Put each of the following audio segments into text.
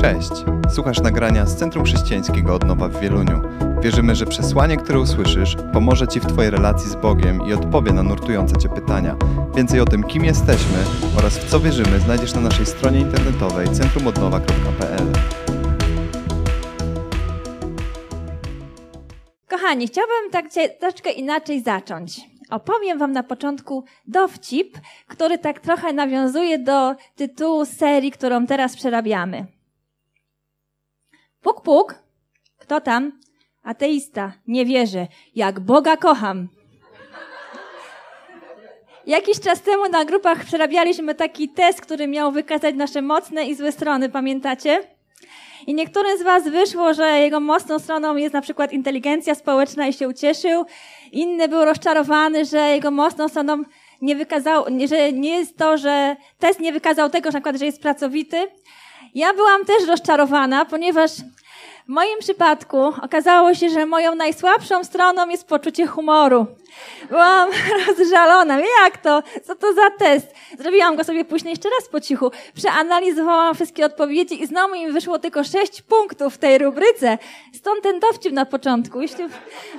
Cześć! Słuchasz nagrania z Centrum Chrześcijańskiego Odnowa w Wieluniu. Wierzymy, że przesłanie, które usłyszysz, pomoże Ci w Twojej relacji z Bogiem i odpowie na nurtujące Cię pytania. Więcej o tym, kim jesteśmy oraz w co wierzymy, znajdziesz na naszej stronie internetowej centrumodnowa.pl. Kochani, chciałabym tak troszeczkę inaczej zacząć. Opowiem Wam na początku dowcip, który tak trochę nawiązuje do tytułu serii, którą teraz przerabiamy. Puk, puk. Kto tam? Ateista. Nie wierzę. Jak Boga kocham. Jakiś czas temu na grupach przerabialiśmy taki test, który miał wykazać nasze mocne i złe strony, pamiętacie? I niektórym z Was wyszło, że jego mocną stroną jest na przykład inteligencja społeczna i się ucieszył. Inny był rozczarowany, że jego mocną stroną nie wykazał, że nie jest to, że test nie wykazał tego, że na przykład, że jest pracowity. Ja byłam też rozczarowana, ponieważ w moim przypadku okazało się, że moją najsłabszą stroną jest poczucie humoru. Byłam rozżalona. Jak to? Co to za test? Zrobiłam go sobie później jeszcze raz po cichu. Przeanalizowałam wszystkie odpowiedzi i znowu mi wyszło tylko sześć punktów w tej rubryce. Stąd ten dowcip na początku. Jeśli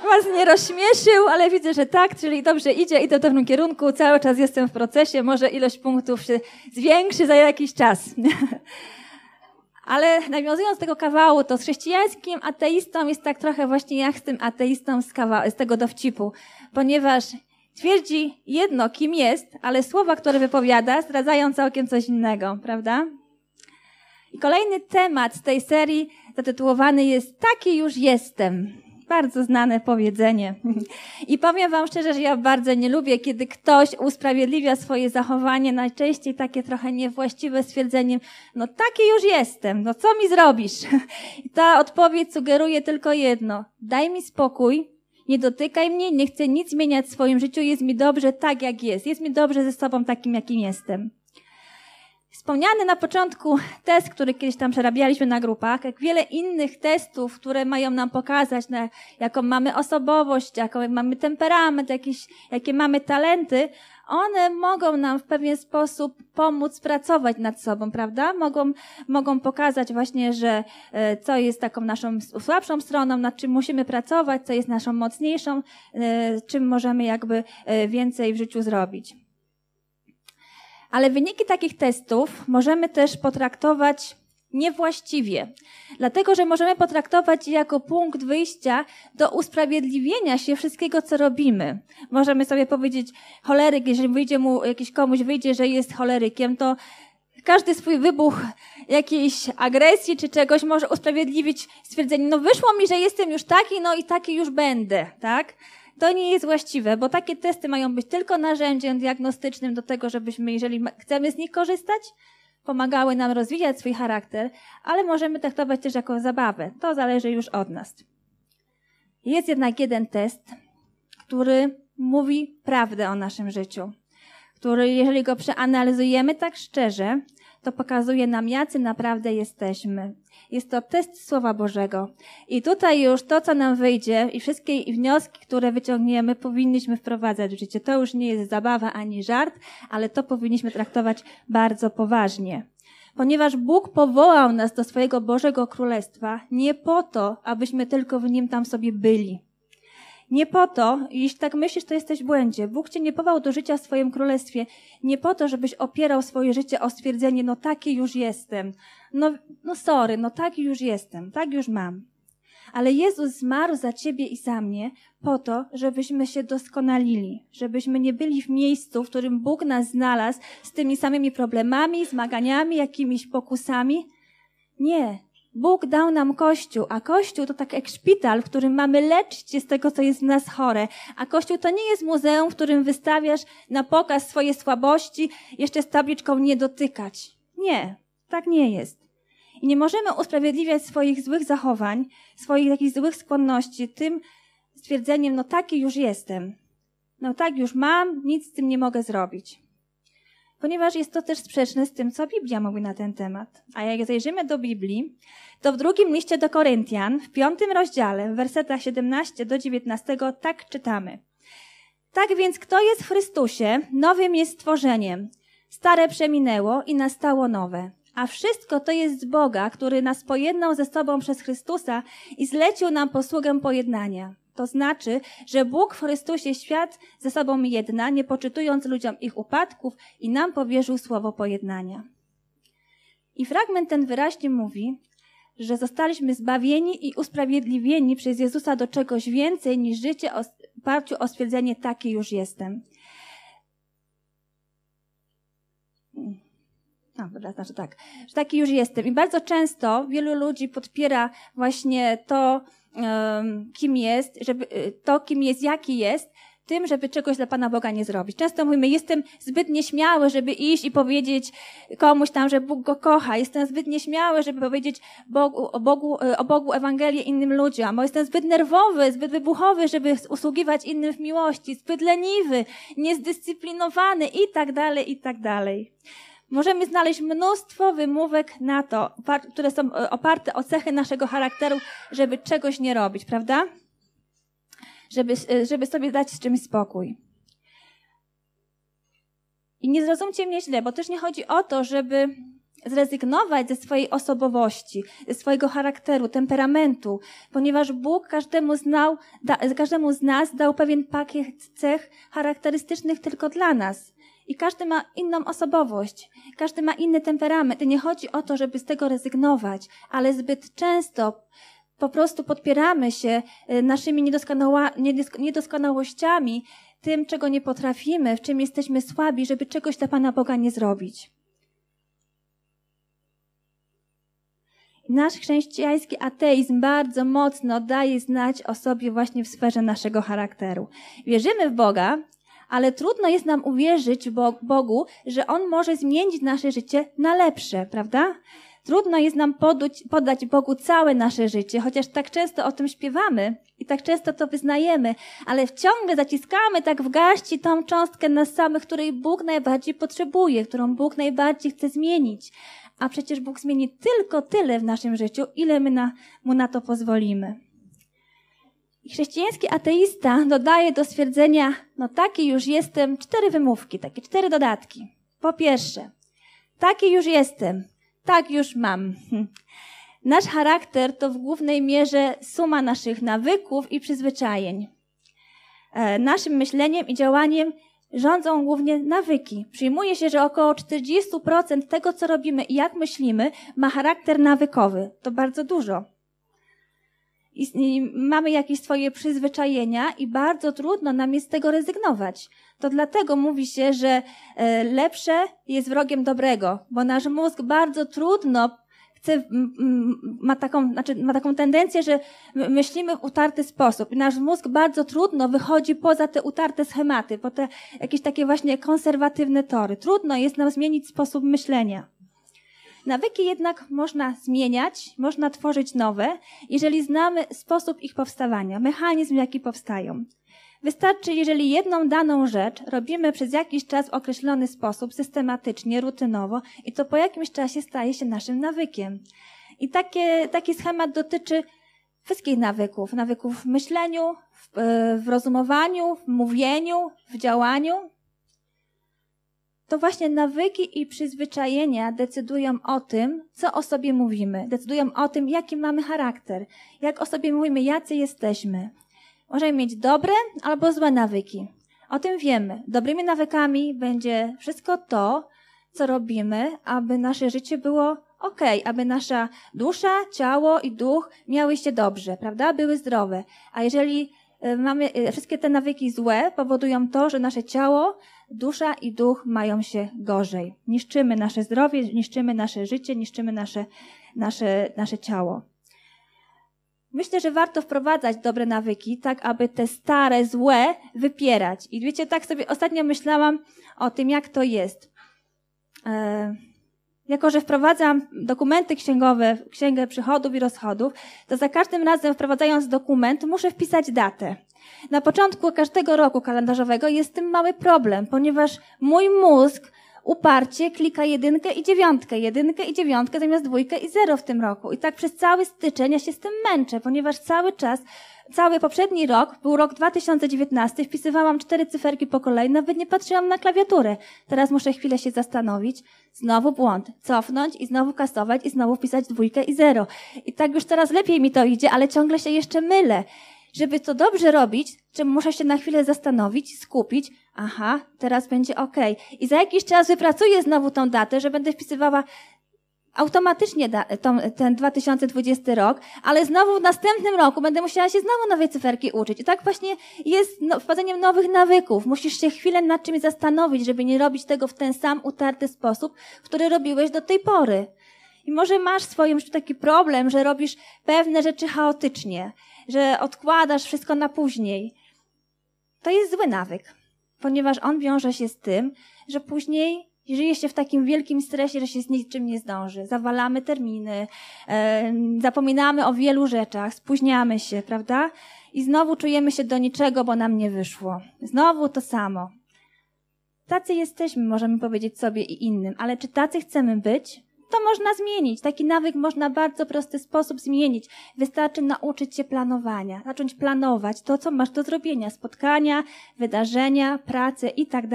was nie rozśmieszył, ale widzę, że tak, czyli dobrze idzie, idę w dobrym kierunku, cały czas jestem w procesie, może ilość punktów się zwiększy za jakiś czas. Ale nawiązując do tego kawału, to z chrześcijańskim ateistą jest tak trochę właśnie jak z tym ateistą z, kawa- z tego dowcipu, ponieważ twierdzi jedno, kim jest, ale słowa, które wypowiada, zdradzają całkiem coś innego, prawda? I kolejny temat z tej serii zatytułowany jest Taki już jestem. Bardzo znane powiedzenie. I powiem Wam szczerze, że ja bardzo nie lubię, kiedy ktoś usprawiedliwia swoje zachowanie, najczęściej takie trochę niewłaściwe stwierdzeniem, no taki już jestem, no co mi zrobisz? I ta odpowiedź sugeruje tylko jedno, daj mi spokój, nie dotykaj mnie, nie chcę nic zmieniać w swoim życiu, jest mi dobrze tak, jak jest, jest mi dobrze ze sobą takim, jakim jestem. Wspomniany na początku test, który kiedyś tam przerabialiśmy na grupach, jak wiele innych testów, które mają nam pokazać, na, jaką mamy osobowość, jaką mamy temperament, jakieś, jakie mamy talenty, one mogą nam w pewien sposób pomóc pracować nad sobą, prawda? Mogą, mogą pokazać właśnie, że e, co jest taką naszą słabszą stroną, nad czym musimy pracować, co jest naszą mocniejszą, e, czym możemy jakby e, więcej w życiu zrobić. Ale wyniki takich testów możemy też potraktować niewłaściwie. Dlatego, że możemy potraktować je jako punkt wyjścia do usprawiedliwienia się wszystkiego, co robimy. Możemy sobie powiedzieć, choleryk, jeżeli wyjdzie mu, jakiś komuś wyjdzie, że jest cholerykiem, to każdy swój wybuch jakiejś agresji czy czegoś może usprawiedliwić stwierdzeniem, no wyszło mi, że jestem już taki, no i taki już będę, tak? To nie jest właściwe, bo takie testy mają być tylko narzędziem diagnostycznym do tego, żebyśmy, jeżeli chcemy z nich korzystać, pomagały nam rozwijać swój charakter, ale możemy traktować też jako zabawę. To zależy już od nas. Jest jednak jeden test, który mówi prawdę o naszym życiu, który, jeżeli go przeanalizujemy tak szczerze, to pokazuje nam, jacy naprawdę jesteśmy. Jest to test Słowa Bożego. I tutaj już to, co nam wyjdzie i wszystkie wnioski, które wyciągniemy, powinniśmy wprowadzać w życie. To już nie jest zabawa ani żart, ale to powinniśmy traktować bardzo poważnie. Ponieważ Bóg powołał nas do swojego Bożego Królestwa nie po to, abyśmy tylko w nim tam sobie byli. Nie po to, jeśli tak myślisz, to jesteś w błędzie. Bóg cię nie powołał do życia w swoim królestwie. Nie po to, żebyś opierał swoje życie o stwierdzenie, no taki już jestem. No, no sorry, no taki już jestem, tak już mam. Ale Jezus zmarł za ciebie i za mnie po to, żebyśmy się doskonalili, żebyśmy nie byli w miejscu, w którym Bóg nas znalazł z tymi samymi problemami, zmaganiami, jakimiś pokusami. Nie, Bóg dał nam Kościół, a Kościół to tak jak szpital, w którym mamy leczyć się z tego, co jest w nas chore. A Kościół to nie jest muzeum, w którym wystawiasz na pokaz swoje słabości, jeszcze z tabliczką nie dotykać. Nie, tak nie jest. I nie możemy usprawiedliwiać swoich złych zachowań, swoich jakichś złych skłonności tym stwierdzeniem, no taki już jestem. No tak już mam, nic z tym nie mogę zrobić ponieważ jest to też sprzeczne z tym, co Biblia mówi na ten temat. A jak zajrzymy do Biblii, to w drugim liście do Koryntian, w piątym rozdziale, w wersetach 17 do 19, tak czytamy. Tak więc kto jest w Chrystusie, nowym jest stworzeniem. Stare przeminęło i nastało nowe. A wszystko to jest z Boga, który nas pojednał ze sobą przez Chrystusa i zlecił nam posługę pojednania. To znaczy, że Bóg w Chrystusie świat ze sobą jedna, nie poczytując ludziom ich upadków i nam powierzył słowo pojednania. I fragment ten wyraźnie mówi, że zostaliśmy zbawieni i usprawiedliwieni przez Jezusa do czegoś więcej niż życie oparciu o stwierdzenie taki już jestem. No, dobra, znaczy tak, że taki już jestem. I bardzo często wielu ludzi podpiera właśnie to, kim jest, żeby, to, kim jest, jaki jest, tym, żeby czegoś dla Pana Boga nie zrobić. Często mówimy, jestem zbyt nieśmiały, żeby iść i powiedzieć komuś tam, że Bóg go kocha. Jestem zbyt nieśmiały, żeby powiedzieć Bogu, o, Bogu, o Bogu Ewangelię innym ludziom. Bo jestem zbyt nerwowy, zbyt wybuchowy, żeby usługiwać innym w miłości. Zbyt leniwy, niezdyscyplinowany i tak dalej, i tak dalej. Możemy znaleźć mnóstwo wymówek na to, które są e, oparte o cechy naszego charakteru, żeby czegoś nie robić, prawda? żeby, e, żeby sobie dać z czymś spokój. I nie zrozumcie mnie źle, bo też nie chodzi o to, żeby zrezygnować ze swojej osobowości, ze swojego charakteru, temperamentu, ponieważ Bóg każdemu, znał, da, każdemu z nas dał pewien pakiet cech charakterystycznych tylko dla nas. I każdy ma inną osobowość, każdy ma inny temperament. I nie chodzi o to, żeby z tego rezygnować, ale zbyt często po prostu podpieramy się y, naszymi niedoskonałościami, tym, czego nie potrafimy, w czym jesteśmy słabi, żeby czegoś dla Pana Boga nie zrobić. Nasz chrześcijański ateizm bardzo mocno daje znać o sobie właśnie w sferze naszego charakteru. Wierzymy w Boga, ale trudno jest nam uwierzyć Bogu, że On może zmienić nasze życie na lepsze, prawda? Trudno jest nam poduć, podać Bogu całe nasze życie, chociaż tak często o tym śpiewamy i tak często to wyznajemy, ale ciągle zaciskamy tak w garści tą cząstkę nas samych, której Bóg najbardziej potrzebuje, którą Bóg najbardziej chce zmienić. A przecież Bóg zmieni tylko tyle w naszym życiu, ile my na, mu na to pozwolimy. I chrześcijański ateista dodaje do stwierdzenia, no taki już jestem, cztery wymówki, takie cztery dodatki. Po pierwsze, taki już jestem, tak już mam. Nasz charakter to w głównej mierze suma naszych nawyków i przyzwyczajeń. E, naszym myśleniem i działaniem rządzą głównie nawyki. Przyjmuje się, że około 40% tego, co robimy i jak myślimy, ma charakter nawykowy. To bardzo dużo. Mamy jakieś swoje przyzwyczajenia i bardzo trudno nam jest z tego rezygnować. To dlatego mówi się, że e, lepsze jest wrogiem dobrego, bo nasz mózg bardzo trudno chce, ma taką, znaczy ma taką tendencję, że myślimy w utarty sposób. Nasz mózg bardzo trudno wychodzi poza te utarte schematy, po te jakieś takie właśnie konserwatywne tory. Trudno jest nam zmienić sposób myślenia. Nawyki jednak można zmieniać, można tworzyć nowe, jeżeli znamy sposób ich powstawania, mechanizm, jaki powstają. Wystarczy, jeżeli jedną daną rzecz robimy przez jakiś czas w określony sposób, systematycznie, rutynowo i to po jakimś czasie staje się naszym nawykiem. I takie, taki schemat dotyczy wszystkich nawyków. Nawyków w myśleniu, w, w rozumowaniu, w mówieniu, w działaniu. To właśnie nawyki i przyzwyczajenia decydują o tym, co o sobie mówimy. Decydują o tym, jaki mamy charakter. Jak o sobie mówimy, jacy jesteśmy. Możemy mieć dobre albo złe nawyki. O tym wiemy. Dobrymi nawykami będzie wszystko to, co robimy, aby nasze życie było ok, aby nasza dusza, ciało i duch miały się dobrze, prawda? Były zdrowe. A jeżeli e, mamy e, wszystkie te nawyki złe, powodują to, że nasze ciało, dusza i duch mają się gorzej. Niszczymy nasze zdrowie, niszczymy nasze życie, niszczymy nasze, nasze, nasze ciało. Myślę, że warto wprowadzać dobre nawyki, tak aby te stare, złe wypierać. I wiecie, tak sobie ostatnio myślałam o tym, jak to jest. E, jako, że wprowadzam dokumenty księgowe, księgę przychodów i rozchodów, to za każdym razem wprowadzając dokument, muszę wpisać datę. Na początku każdego roku kalendarzowego jest tym mały problem, ponieważ mój mózg uparcie klika jedynkę i dziewiątkę, jedynkę i dziewiątkę zamiast dwójkę i zero w tym roku. I tak przez cały styczeń ja się z tym męczę, ponieważ cały czas, cały poprzedni rok, był rok 2019, wpisywałam cztery cyferki po kolei, nawet nie patrzyłam na klawiaturę. Teraz muszę chwilę się zastanowić, znowu błąd, cofnąć i znowu kasować i znowu wpisać dwójkę i zero. I tak już teraz lepiej mi to idzie, ale ciągle się jeszcze mylę. Żeby to dobrze robić, czy muszę się na chwilę zastanowić, skupić. Aha, teraz będzie ok. I za jakiś czas wypracuję znowu tą datę, że będę wpisywała automatycznie da, tą, ten 2020 rok, ale znowu w następnym roku będę musiała się znowu nowej cyferki uczyć. I tak właśnie jest no, wpadzeniem nowych nawyków. Musisz się chwilę nad czymś zastanowić, żeby nie robić tego w ten sam utarty sposób, który robiłeś do tej pory. I może masz swoim taki problem, że robisz pewne rzeczy chaotycznie, że odkładasz wszystko na później. To jest zły nawyk, ponieważ on wiąże się z tym, że później żyje się w takim wielkim stresie, że się z niczym nie zdąży. Zawalamy terminy, e, zapominamy o wielu rzeczach, spóźniamy się, prawda? I znowu czujemy się do niczego, bo nam nie wyszło. Znowu to samo. Tacy jesteśmy, możemy powiedzieć sobie i innym, ale czy tacy chcemy być? To można zmienić. Taki nawyk można w bardzo prosty sposób zmienić. Wystarczy nauczyć się planowania, zacząć planować to, co masz do zrobienia, spotkania, wydarzenia, pracę i tak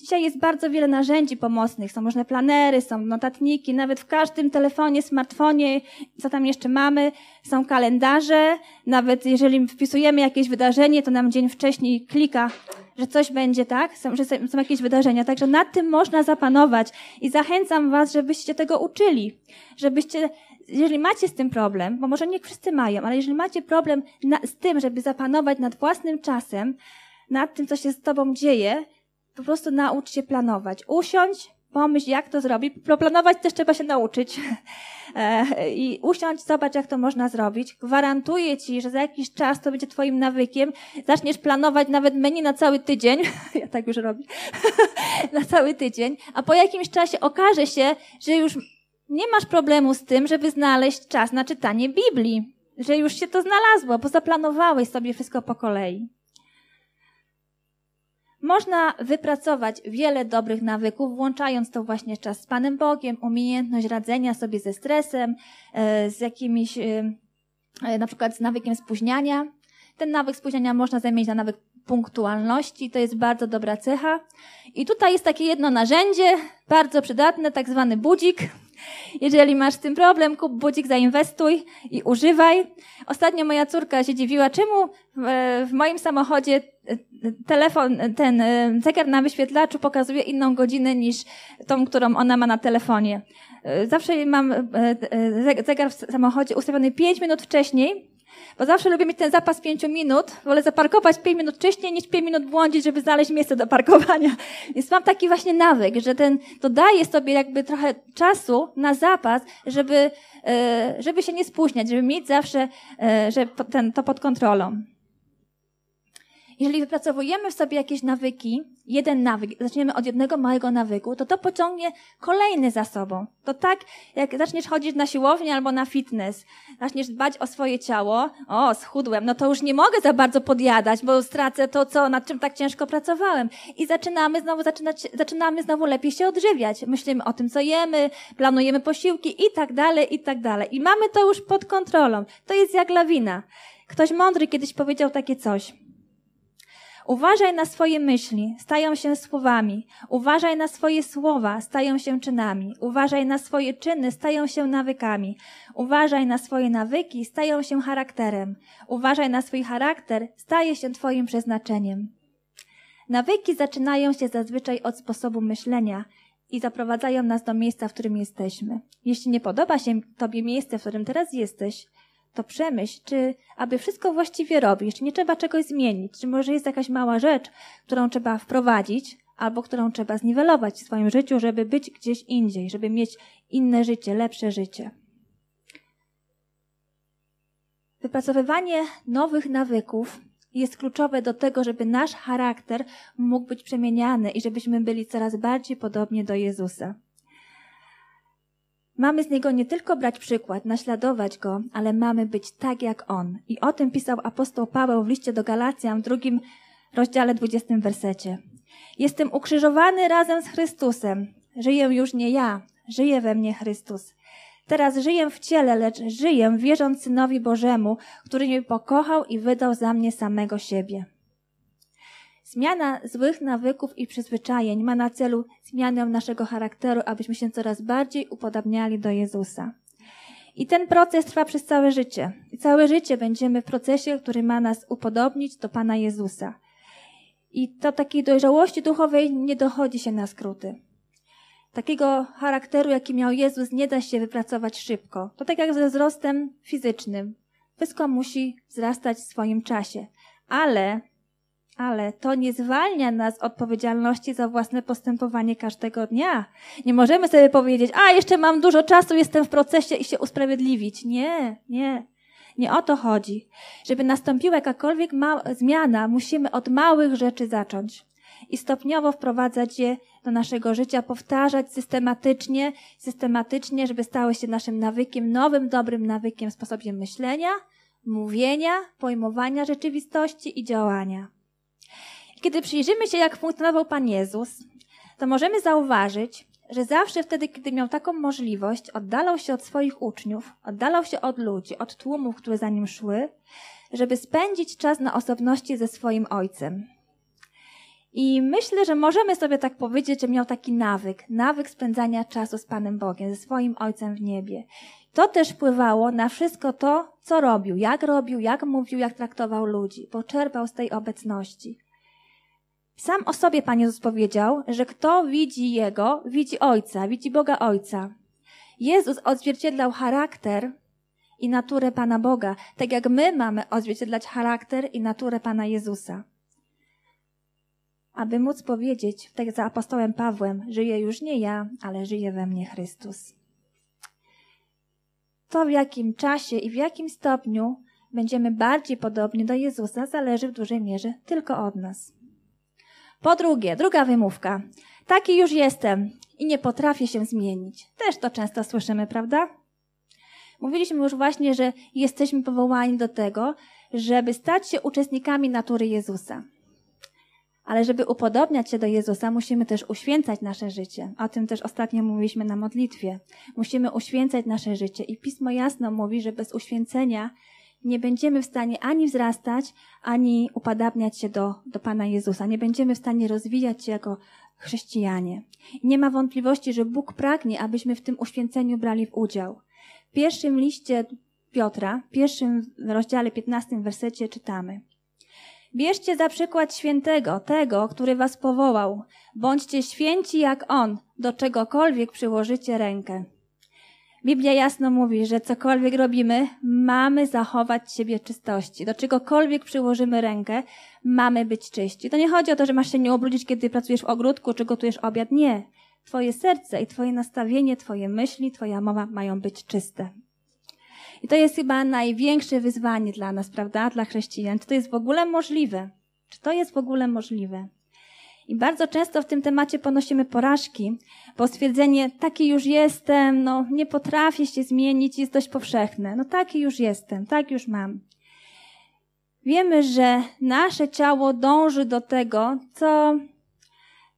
Dzisiaj jest bardzo wiele narzędzi pomocnych. Są różne planery, są notatniki, nawet w każdym telefonie, smartfonie, co tam jeszcze mamy, są kalendarze. Nawet jeżeli wpisujemy jakieś wydarzenie, to nam dzień wcześniej klika, że coś będzie, tak? Są, że są jakieś wydarzenia. Także nad tym można zapanować. I zachęcam Was, żebyście tego uczyli. Żebyście, jeżeli macie z tym problem, bo może nie wszyscy mają, ale jeżeli macie problem na, z tym, żeby zapanować nad własnym czasem, nad tym, co się z Tobą dzieje, po prostu naucz się planować. Usiądź, pomyśl, jak to zrobić. Planować też trzeba się nauczyć. E, I usiądź, zobacz, jak to można zrobić. Gwarantuję ci, że za jakiś czas to będzie twoim nawykiem. Zaczniesz planować nawet menu na cały tydzień. ja tak już robię. na cały tydzień. A po jakimś czasie okaże się, że już nie masz problemu z tym, żeby znaleźć czas na czytanie Biblii. Że już się to znalazło, bo zaplanowałeś sobie wszystko po kolei. Można wypracować wiele dobrych nawyków, włączając to właśnie czas z Panem Bogiem, umiejętność radzenia sobie ze stresem, e, z jakimiś, e, e, na przykład z nawykiem spóźniania. Ten nawyk spóźniania można zamienić na nawyk punktualności, to jest bardzo dobra cecha. I tutaj jest takie jedno narzędzie, bardzo przydatne, tak zwany budzik. Jeżeli masz z tym problem, kup budzik, zainwestuj i używaj. Ostatnio moja córka się dziwiła, czemu w moim samochodzie telefon, ten e, zegar na wyświetlaczu pokazuje inną godzinę niż tą, którą ona ma na telefonie. E, zawsze mam e, zegar w samochodzie ustawiony 5 minut wcześniej, bo zawsze lubię mieć ten zapas 5 minut. Wolę zaparkować 5 minut wcześniej niż 5 minut błądzić, żeby znaleźć miejsce do parkowania. Więc mam taki właśnie nawyk, że ten, to daje sobie jakby trochę czasu na zapas, żeby, żeby się nie spóźniać, żeby mieć zawsze że ten, to pod kontrolą. Jeżeli wypracowujemy w sobie jakieś nawyki, jeden nawyk, zaczniemy od jednego małego nawyku, to to pociągnie kolejny za sobą. To tak, jak zaczniesz chodzić na siłownię albo na fitness, zaczniesz dbać o swoje ciało, o, schudłem, no to już nie mogę za bardzo podjadać, bo stracę to, co, nad czym tak ciężko pracowałem. I zaczynamy znowu, zaczynać, zaczynamy znowu lepiej się odżywiać. Myślimy o tym, co jemy, planujemy posiłki i tak dalej, i tak dalej. I mamy to już pod kontrolą. To jest jak lawina. Ktoś mądry kiedyś powiedział takie coś. Uważaj na swoje myśli, stają się słowami. Uważaj na swoje słowa, stają się czynami. Uważaj na swoje czyny, stają się nawykami. Uważaj na swoje nawyki, stają się charakterem. Uważaj na swój charakter, staje się Twoim przeznaczeniem. Nawyki zaczynają się zazwyczaj od sposobu myślenia i zaprowadzają nas do miejsca, w którym jesteśmy. Jeśli nie podoba się Tobie miejsce, w którym teraz jesteś, to przemyśl, czy aby wszystko właściwie robisz, czy nie trzeba czegoś zmienić, czy może jest jakaś mała rzecz, którą trzeba wprowadzić, albo którą trzeba zniwelować w swoim życiu, żeby być gdzieś indziej, żeby mieć inne życie, lepsze życie. Wypracowywanie nowych nawyków jest kluczowe do tego, żeby nasz charakter mógł być przemieniany i żebyśmy byli coraz bardziej podobni do Jezusa. Mamy z niego nie tylko brać przykład, naśladować go, ale mamy być tak jak on. I o tym pisał apostoł Paweł w liście do Galacjan w drugim rozdziale, dwudziestym wersecie. Jestem ukrzyżowany razem z Chrystusem. Żyję już nie ja, żyje we mnie Chrystus. Teraz żyję w ciele, lecz żyję wierząc Synowi Bożemu, który mnie pokochał i wydał za mnie samego siebie. Zmiana złych nawyków i przyzwyczajeń ma na celu zmianę naszego charakteru, abyśmy się coraz bardziej upodabniali do Jezusa. I ten proces trwa przez całe życie. I całe życie będziemy w procesie, który ma nas upodobnić do Pana Jezusa. I to takiej dojrzałości duchowej nie dochodzi się na skróty. Takiego charakteru, jaki miał Jezus, nie da się wypracować szybko. To tak jak ze wzrostem fizycznym. Wszystko musi wzrastać w swoim czasie. Ale ale to nie zwalnia nas odpowiedzialności za własne postępowanie każdego dnia. Nie możemy sobie powiedzieć, a jeszcze mam dużo czasu, jestem w procesie i się usprawiedliwić. Nie, nie. Nie o to chodzi. Żeby nastąpiła jakakolwiek zmiana, musimy od małych rzeczy zacząć i stopniowo wprowadzać je do naszego życia, powtarzać systematycznie, systematycznie, żeby stały się naszym nawykiem, nowym, dobrym nawykiem, sposobem myślenia, mówienia, pojmowania rzeczywistości i działania. Kiedy przyjrzymy się, jak funkcjonował Pan Jezus, to możemy zauważyć, że zawsze wtedy, kiedy miał taką możliwość, oddalał się od swoich uczniów, oddalał się od ludzi, od tłumów, które za nim szły, żeby spędzić czas na osobności ze swoim ojcem. I myślę, że możemy sobie tak powiedzieć, że miał taki nawyk, nawyk spędzania czasu z Panem Bogiem, ze swoim Ojcem w niebie. To też wpływało na wszystko to, co robił, jak robił, jak mówił, jak traktował ludzi, bo czerpał z tej obecności. Sam o sobie Pan Jezus powiedział, że kto widzi Jego, widzi Ojca, widzi Boga Ojca. Jezus odzwierciedlał charakter i naturę Pana Boga, tak jak my mamy odzwierciedlać charakter i naturę Pana Jezusa. Aby móc powiedzieć, tak jak za apostołem Pawłem, żyje już nie ja, ale żyje we mnie Chrystus. To w jakim czasie i w jakim stopniu będziemy bardziej podobni do Jezusa zależy w dużej mierze tylko od nas. Po drugie, druga wymówka. Taki już jestem i nie potrafię się zmienić. Też to często słyszymy, prawda? Mówiliśmy już właśnie, że jesteśmy powołani do tego, żeby stać się uczestnikami natury Jezusa. Ale żeby upodobniać się do Jezusa, musimy też uświęcać nasze życie. O tym też ostatnio mówiliśmy na modlitwie. Musimy uświęcać nasze życie. I Pismo jasno mówi, że bez uświęcenia nie będziemy w stanie ani wzrastać, ani upadabniać się do, do Pana Jezusa. Nie będziemy w stanie rozwijać się jako chrześcijanie. Nie ma wątpliwości, że Bóg pragnie, abyśmy w tym uświęceniu brali w udział. W pierwszym liście Piotra, w pierwszym rozdziale 15 wersecie czytamy. Bierzcie za przykład świętego, tego, który was powołał. Bądźcie święci jak on, do czegokolwiek przyłożycie rękę. Biblia jasno mówi, że cokolwiek robimy, mamy zachować siebie czystości. Do czegokolwiek przyłożymy rękę, mamy być czyści. To nie chodzi o to, że masz się nie obrudzić, kiedy pracujesz w ogródku czy gotujesz obiad. Nie. Twoje serce i twoje nastawienie, twoje myśli, twoja mowa mają być czyste. I to jest chyba największe wyzwanie dla nas, prawda? Dla chrześcijan. Czy to jest w ogóle możliwe? Czy to jest w ogóle możliwe? I bardzo często w tym temacie ponosimy porażki, bo stwierdzenie, taki już jestem, no nie potrafię się zmienić, jest dość powszechne. No taki już jestem, tak już mam. Wiemy, że nasze ciało dąży do tego, co,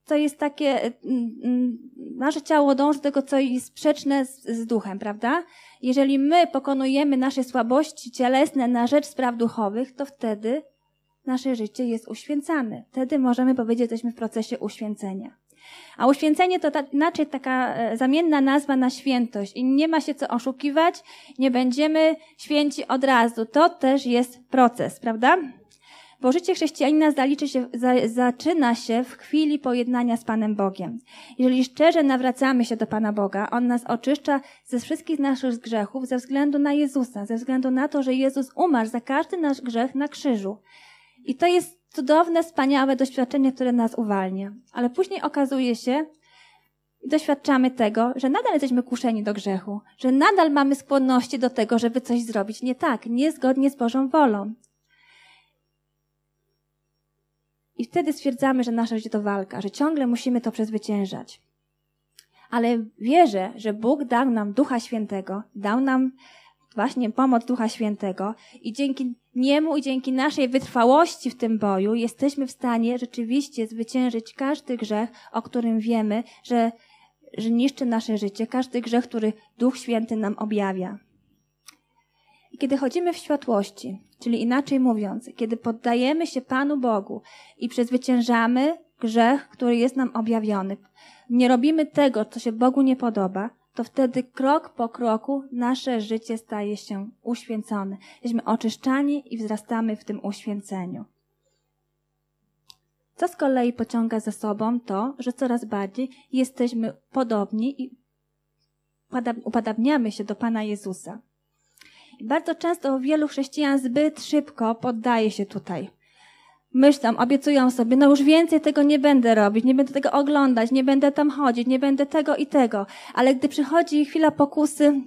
co jest takie, mm, mm, nasze ciało dąży do tego, co jest sprzeczne z, z duchem, prawda? Jeżeli my pokonujemy nasze słabości cielesne na rzecz spraw duchowych, to wtedy nasze życie jest uświęcane. Wtedy możemy powiedzieć, że jesteśmy w procesie uświęcenia. A uświęcenie to ta, inaczej taka e, zamienna nazwa na świętość i nie ma się co oszukiwać, nie będziemy święci od razu. To też jest proces, prawda? Bo życie chrześcijanina zaliczy się, za, zaczyna się w chwili pojednania z Panem Bogiem. Jeżeli szczerze nawracamy się do Pana Boga, On nas oczyszcza ze wszystkich naszych grzechów ze względu na Jezusa, ze względu na to, że Jezus umarł za każdy nasz grzech na krzyżu. I to jest cudowne, wspaniałe doświadczenie, które nas uwalnia. Ale później okazuje się, i doświadczamy tego, że nadal jesteśmy kuszeni do grzechu, że nadal mamy skłonności do tego, żeby coś zrobić nie tak, niezgodnie z Bożą wolą. I wtedy stwierdzamy, że nasza życie to walka, że ciągle musimy to przezwyciężać. Ale wierzę, że Bóg dał nam Ducha Świętego, dał nam właśnie pomoc Ducha Świętego i dzięki niemu i dzięki naszej wytrwałości w tym boju jesteśmy w stanie rzeczywiście zwyciężyć każdy grzech, o którym wiemy, że, że niszczy nasze życie, każdy grzech, który Duch Święty nam objawia. I kiedy chodzimy w światłości, czyli inaczej mówiąc, kiedy poddajemy się Panu Bogu i przezwyciężamy grzech, który jest nam objawiony, nie robimy tego, co się Bogu nie podoba, to wtedy krok po kroku nasze życie staje się uświęcone. Jesteśmy oczyszczani i wzrastamy w tym uświęceniu. Co z kolei pociąga za sobą to, że coraz bardziej jesteśmy podobni i upadabniamy się do Pana Jezusa. I bardzo często wielu chrześcijan zbyt szybko poddaje się tutaj myślą, obiecują sobie, no już więcej tego nie będę robić, nie będę tego oglądać, nie będę tam chodzić, nie będę tego i tego. Ale gdy przychodzi chwila pokusy,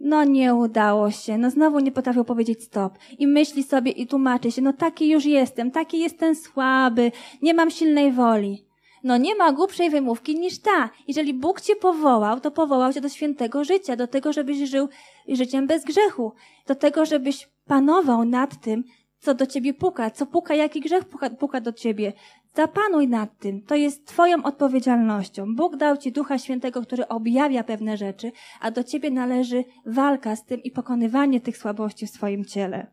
no nie udało się, no znowu nie potrafią powiedzieć stop. I myśli sobie i tłumaczy się, no taki już jestem, taki jestem słaby, nie mam silnej woli. No nie ma głupszej wymówki niż ta. Jeżeli Bóg cię powołał, to powołał cię do świętego życia, do tego, żebyś żył życiem bez grzechu, do tego, żebyś panował nad tym, co do ciebie puka, co puka, jaki grzech puka, puka do ciebie. Zapanuj nad tym. To jest twoją odpowiedzialnością. Bóg dał ci Ducha Świętego, który objawia pewne rzeczy, a do ciebie należy walka z tym i pokonywanie tych słabości w swoim ciele.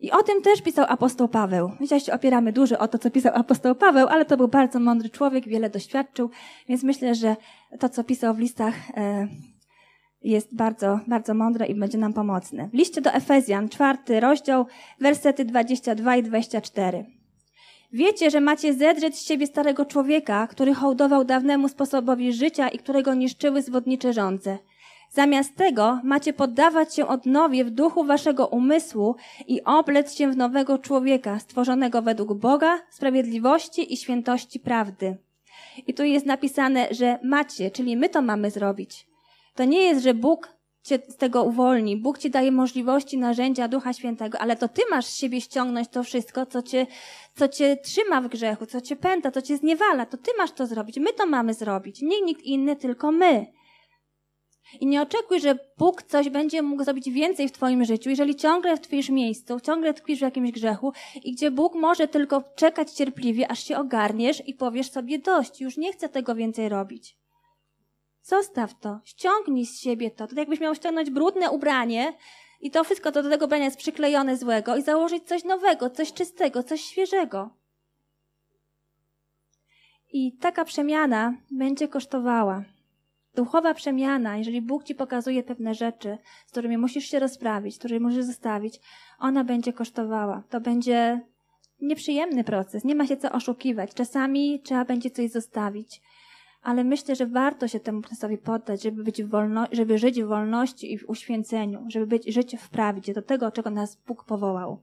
I o tym też pisał apostoł Paweł. My się opieramy dużo o to, co pisał apostoł Paweł, ale to był bardzo mądry człowiek, wiele doświadczył, więc myślę, że to, co pisał w listach e, jest bardzo, bardzo mądre i będzie nam pomocne. W liście do Efezjan, czwarty rozdział, wersety 22 i 24. Wiecie, że macie zedrzeć z siebie starego człowieka, który hołdował dawnemu sposobowi życia i którego niszczyły zwodnicze żądze. Zamiast tego macie poddawać się odnowie w duchu waszego umysłu i oblec się w nowego człowieka, stworzonego według Boga, sprawiedliwości i świętości prawdy. I tu jest napisane, że macie, czyli my to mamy zrobić. To nie jest, że Bóg cię z tego uwolni. Bóg ci daje możliwości, narzędzia Ducha Świętego, ale to ty masz z siebie ściągnąć to wszystko, co cię, co cię trzyma w grzechu, co cię pęta, co cię zniewala. To ty masz to zrobić. My to mamy zrobić. Nie nikt inny, tylko my. I nie oczekuj, że Bóg coś będzie mógł zrobić więcej w Twoim życiu, jeżeli ciągle tkwisz w miejscu, ciągle tkwisz w jakimś grzechu i gdzie Bóg może tylko czekać cierpliwie, aż się ogarniesz i powiesz sobie dość, już nie chcę tego więcej robić. Zostaw to, ściągnij z siebie to. To jakbyś miał ściągnąć brudne ubranie i to wszystko do tego ubrania jest przyklejone złego i założyć coś nowego, coś czystego, coś świeżego. I taka przemiana będzie kosztowała. Duchowa przemiana, jeżeli Bóg ci pokazuje pewne rzeczy, z którymi musisz się rozprawić, które musisz zostawić, ona będzie kosztowała. To będzie nieprzyjemny proces, nie ma się co oszukiwać. Czasami trzeba będzie coś zostawić ale myślę, że warto się temu procesowi poddać, żeby, być wolno, żeby żyć w wolności i w uświęceniu, żeby być, żyć w prawdzie, do tego, czego nas Bóg powołał.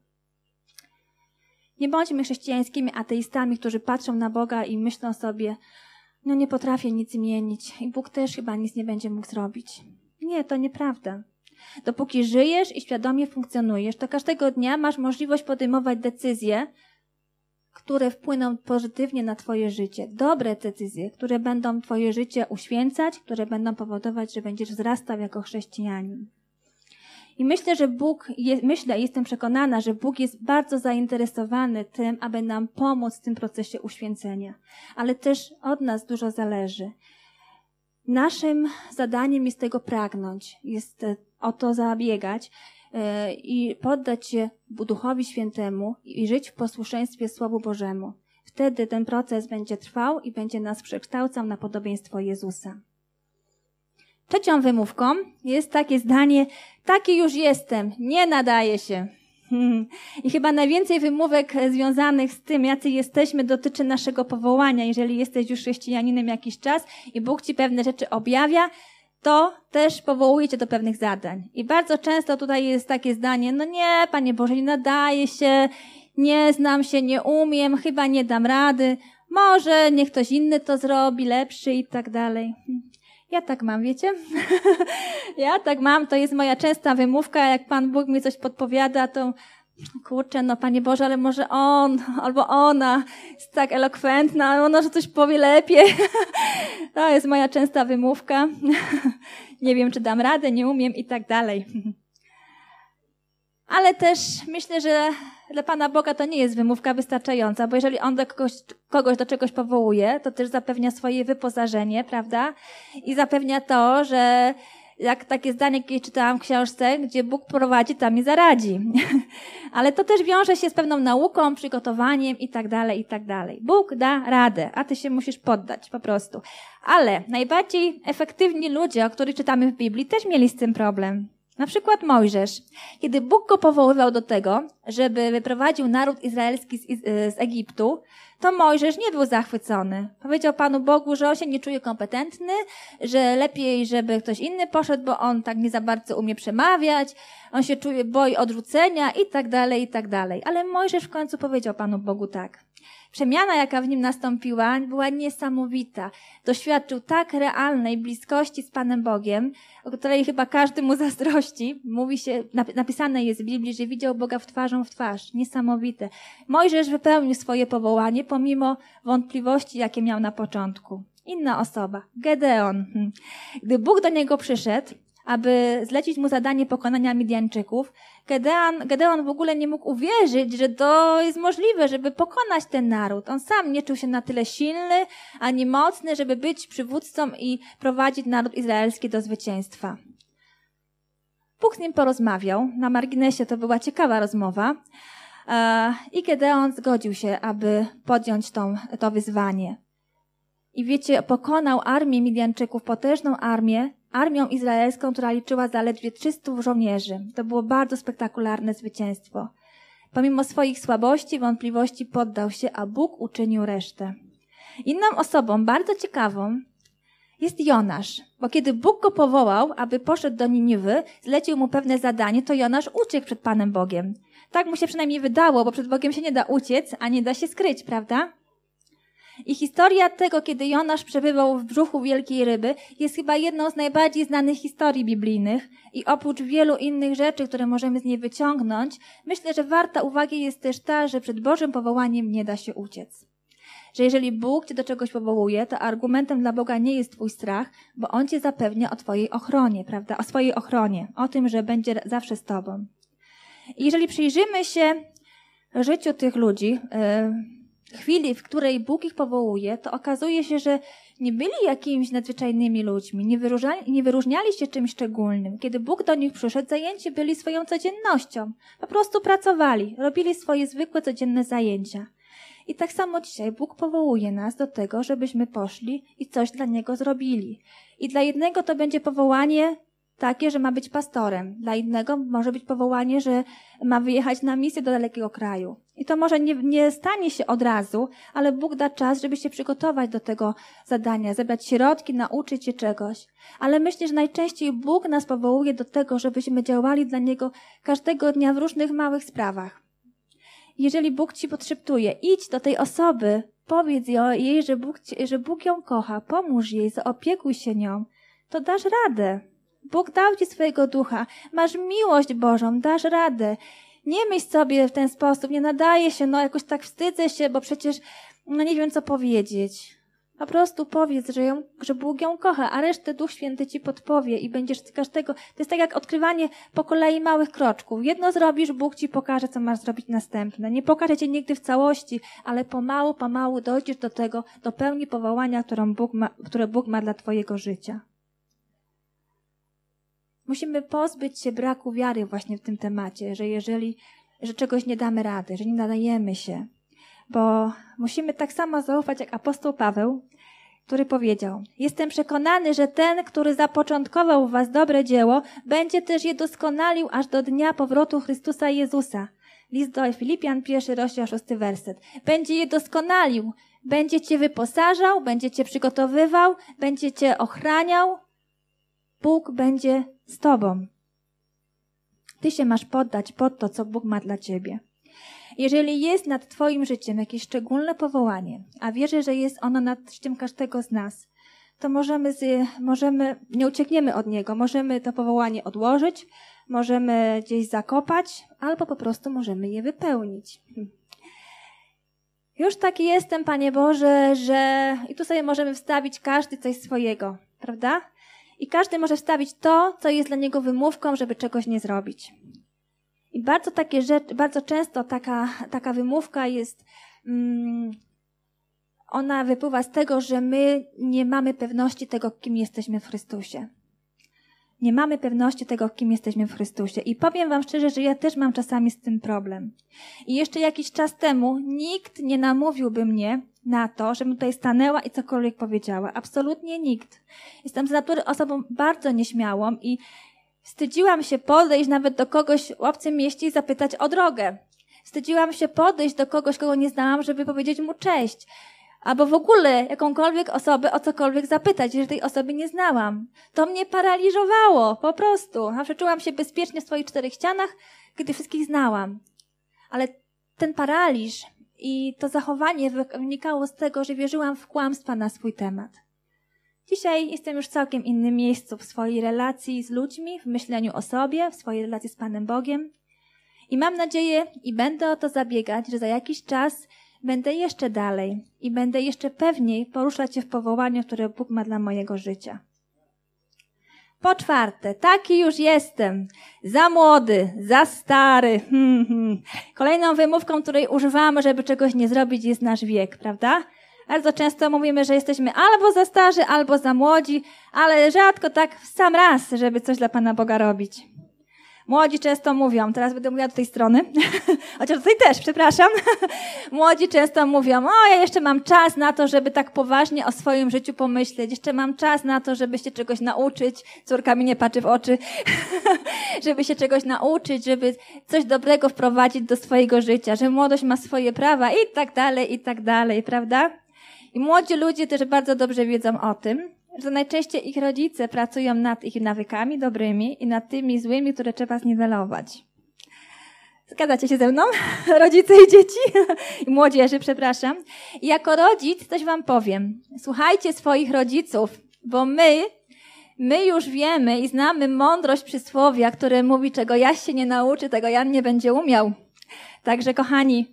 Nie bądźmy chrześcijańskimi ateistami, którzy patrzą na Boga i myślą sobie, no nie potrafię nic zmienić i Bóg też chyba nic nie będzie mógł zrobić. Nie, to nieprawda. Dopóki żyjesz i świadomie funkcjonujesz, to każdego dnia masz możliwość podejmować decyzje, które wpłyną pozytywnie na Twoje życie. Dobre decyzje, które będą Twoje życie uświęcać, które będą powodować, że będziesz wzrastał jako chrześcijanin. I myślę, że Bóg, je, myślę, jestem przekonana, że Bóg jest bardzo zainteresowany tym, aby nam pomóc w tym procesie uświęcenia. Ale też od nas dużo zależy. Naszym zadaniem jest tego pragnąć, jest o to zabiegać E, i poddać się Duchowi Świętemu i żyć w posłuszeństwie Słowu Bożemu. Wtedy ten proces będzie trwał i będzie nas przekształcał na podobieństwo Jezusa. Trzecią wymówką jest takie zdanie, taki już jestem, nie nadaje się. I chyba najwięcej wymówek związanych z tym, jacy jesteśmy, dotyczy naszego powołania. Jeżeli jesteś już chrześcijaninem jakiś czas i Bóg ci pewne rzeczy objawia, to też powołuje cię do pewnych zadań. I bardzo często tutaj jest takie zdanie, no nie, Panie Boże, nie nadaje się, nie znam się, nie umiem, chyba nie dam rady, może niech ktoś inny to zrobi, lepszy i tak dalej. Ja tak mam, wiecie? ja tak mam, to jest moja częsta wymówka, jak Pan Bóg mi coś podpowiada, to kurczę, no Panie Boże, ale może on albo ona jest tak elokwentna, ona, że coś powie lepiej. To jest moja częsta wymówka. Nie wiem, czy dam radę, nie umiem i tak dalej. Ale też myślę, że dla Pana Boga to nie jest wymówka wystarczająca, bo jeżeli On do kogoś, kogoś do czegoś powołuje, to też zapewnia swoje wyposażenie, prawda? I zapewnia to, że jak takie zdanie, jakie czytałam w książce, gdzie Bóg prowadzi, tam i zaradzi. Ale to też wiąże się z pewną nauką, przygotowaniem i tak dalej, i tak dalej. Bóg da radę, a ty się musisz poddać po prostu. Ale najbardziej efektywni ludzie, o których czytamy w Biblii, też mieli z tym problem. Na przykład Mojżesz. Kiedy Bóg go powoływał do tego, żeby wyprowadził naród izraelski z, z, Egiptu, to Mojżesz nie był zachwycony. Powiedział Panu Bogu, że on się nie czuje kompetentny, że lepiej, żeby ktoś inny poszedł, bo on tak nie za bardzo umie przemawiać, on się czuje, boi odrzucenia i tak dalej, i tak dalej. Ale Mojżesz w końcu powiedział Panu Bogu tak. Przemiana, jaka w nim nastąpiła, była niesamowita. Doświadczył tak realnej bliskości z Panem Bogiem, o której chyba każdy mu zazdrości. Mówi się, napisane jest w Biblii, że widział Boga w twarzą w twarz. Niesamowite. Mojżesz wypełnił swoje powołanie pomimo wątpliwości, jakie miał na początku. Inna osoba, Gedeon. Hmm. Gdy Bóg do niego przyszedł, aby zlecić mu zadanie pokonania Midianczyków, Gedeon, Gedeon w ogóle nie mógł uwierzyć, że to jest możliwe, żeby pokonać ten naród. On sam nie czuł się na tyle silny ani mocny, żeby być przywódcą i prowadzić naród izraelski do zwycięstwa. Bóg z nim porozmawiał. Na marginesie to była ciekawa rozmowa. E, I Gedeon zgodził się, aby podjąć tą, to wyzwanie. I wiecie, pokonał armię Midianczyków, potężną armię, armią izraelską, która liczyła zaledwie 300 żołnierzy. To było bardzo spektakularne zwycięstwo. Pomimo swoich słabości, wątpliwości poddał się, a Bóg uczynił resztę. Inną osobą bardzo ciekawą jest Jonasz, bo kiedy Bóg go powołał, aby poszedł do Niniwy, zlecił mu pewne zadanie, to Jonasz uciekł przed Panem Bogiem. Tak mu się przynajmniej wydało, bo przed Bogiem się nie da uciec, a nie da się skryć, prawda? I historia tego, kiedy Jonasz przebywał w brzuchu wielkiej ryby, jest chyba jedną z najbardziej znanych historii biblijnych. I oprócz wielu innych rzeczy, które możemy z niej wyciągnąć, myślę, że warta uwagi jest też ta, że przed Bożym powołaniem nie da się uciec. Że jeżeli Bóg cię do czegoś powołuje, to argumentem dla Boga nie jest twój strach, bo On cię zapewnia o twojej ochronie, prawda? O swojej ochronie, o tym, że będzie zawsze z tobą. I jeżeli przyjrzymy się życiu tych ludzi, yy, chwili, w której Bóg ich powołuje, to okazuje się, że nie byli jakimiś nadzwyczajnymi ludźmi, nie wyróżniali, nie wyróżniali się czymś szczególnym. Kiedy Bóg do nich przyszedł, zajęci byli swoją codziennością. Po prostu pracowali, robili swoje zwykłe codzienne zajęcia. I tak samo dzisiaj Bóg powołuje nas do tego, żebyśmy poszli i coś dla Niego zrobili. I dla jednego to będzie powołanie takie, że ma być pastorem. Dla innego może być powołanie, że ma wyjechać na misję do dalekiego kraju. I to może nie, nie stanie się od razu, ale Bóg da czas, żeby się przygotować do tego zadania, zebrać środki, nauczyć się czegoś. Ale myślę, że najczęściej Bóg nas powołuje do tego, żebyśmy działali dla Niego każdego dnia w różnych małych sprawach. Jeżeli Bóg ci podszeptuje, idź do tej osoby, powiedz jej, że Bóg, że Bóg ją kocha, pomóż jej, zaopiekuj się nią, to dasz radę. Bóg dał ci swojego ducha, masz miłość Bożą, dasz radę. Nie myśl sobie w ten sposób, nie nadaje się, no jakoś tak wstydzę się, bo przecież no nie wiem co powiedzieć. Po prostu powiedz, że, ją, że Bóg ją kocha, a resztę Duch Święty ci podpowie i będziesz każdego. To jest tak jak odkrywanie po kolei małych kroczków. Jedno zrobisz, Bóg ci pokaże, co masz zrobić następne. Nie pokaże cię nigdy w całości, ale pomału, pomału dojdziesz do tego, do pełni powołania, którą Bóg ma, które Bóg ma dla twojego życia. Musimy pozbyć się braku wiary właśnie w tym temacie, że jeżeli, że czegoś nie damy rady, że nie nadajemy się, bo musimy tak samo zaufać jak apostoł Paweł, który powiedział: Jestem przekonany, że ten, który zapoczątkował w Was dobre dzieło, będzie też je doskonalił aż do dnia powrotu Chrystusa Jezusa. List do Filipian, pierwszy rozdział, szósty werset. Będzie je doskonalił, będzie Cię wyposażał, będzie Cię przygotowywał, będzie Cię ochraniał. Bóg będzie z Tobą. Ty się masz poddać pod to, co Bóg ma dla Ciebie. Jeżeli jest nad Twoim życiem jakieś szczególne powołanie, a wierzę, że jest ono nad życiem każdego z nas, to możemy, z, możemy, nie uciekniemy od niego, możemy to powołanie odłożyć, możemy gdzieś zakopać, albo po prostu możemy je wypełnić. Już taki jestem, Panie Boże, że i tu sobie możemy wstawić każdy coś swojego, prawda? I każdy może wstawić to, co jest dla niego wymówką, żeby czegoś nie zrobić. I bardzo takie rzeczy, bardzo często taka, taka wymówka jest, mm, ona wypływa z tego, że my nie mamy pewności tego, kim jesteśmy w Chrystusie. Nie mamy pewności tego, kim jesteśmy w Chrystusie. I powiem Wam szczerze, że ja też mam czasami z tym problem. I jeszcze jakiś czas temu nikt nie namówiłby mnie na to, żebym tutaj stanęła i cokolwiek powiedziała. Absolutnie nikt. Jestem z natury osobą bardzo nieśmiałą i wstydziłam się podejść nawet do kogoś w obcym mieście i zapytać o drogę. Wstydziłam się podejść do kogoś, kogo nie znałam, żeby powiedzieć mu cześć albo w ogóle jakąkolwiek osobę o cokolwiek zapytać, jeżeli tej osoby nie znałam. To mnie paraliżowało, po prostu. Zawsze czułam się bezpiecznie w swoich czterech ścianach, gdy wszystkich znałam. Ale ten paraliż i to zachowanie wynikało z tego, że wierzyłam w kłamstwa na swój temat. Dzisiaj jestem już w całkiem innym miejscu w swojej relacji z ludźmi, w myśleniu o sobie, w swojej relacji z Panem Bogiem. I mam nadzieję i będę o to zabiegać, że za jakiś czas będę jeszcze dalej i będę jeszcze pewniej poruszać się w powołaniu, które Bóg ma dla mojego życia. Po czwarte, taki już jestem. Za młody, za stary. Hmm, hmm. Kolejną wymówką, której używamy, żeby czegoś nie zrobić, jest nasz wiek, prawda? Bardzo często mówimy, że jesteśmy albo za starzy, albo za młodzi, ale rzadko tak w sam raz, żeby coś dla Pana Boga robić. Młodzi często mówią, teraz będę mówiła do tej strony, chociaż tutaj też, przepraszam. Młodzi często mówią, o, ja jeszcze mam czas na to, żeby tak poważnie o swoim życiu pomyśleć, jeszcze mam czas na to, żeby się czegoś nauczyć. Córka mi nie patrzy w oczy. żeby się czegoś nauczyć, żeby coś dobrego wprowadzić do swojego życia, że młodość ma swoje prawa i tak dalej, i tak dalej, prawda? I młodzi ludzie też bardzo dobrze wiedzą o tym, że najczęściej ich rodzice pracują nad ich nawykami dobrymi i nad tymi złymi, które trzeba zniwelować. Zgadzacie się ze mną? Rodzice i dzieci? I młodzieży, przepraszam. I jako rodzic coś wam powiem. Słuchajcie swoich rodziców, bo my, my już wiemy i znamy mądrość przysłowia, które mówi, czego Jaś się nie nauczy, tego Jan nie będzie umiał. Także kochani,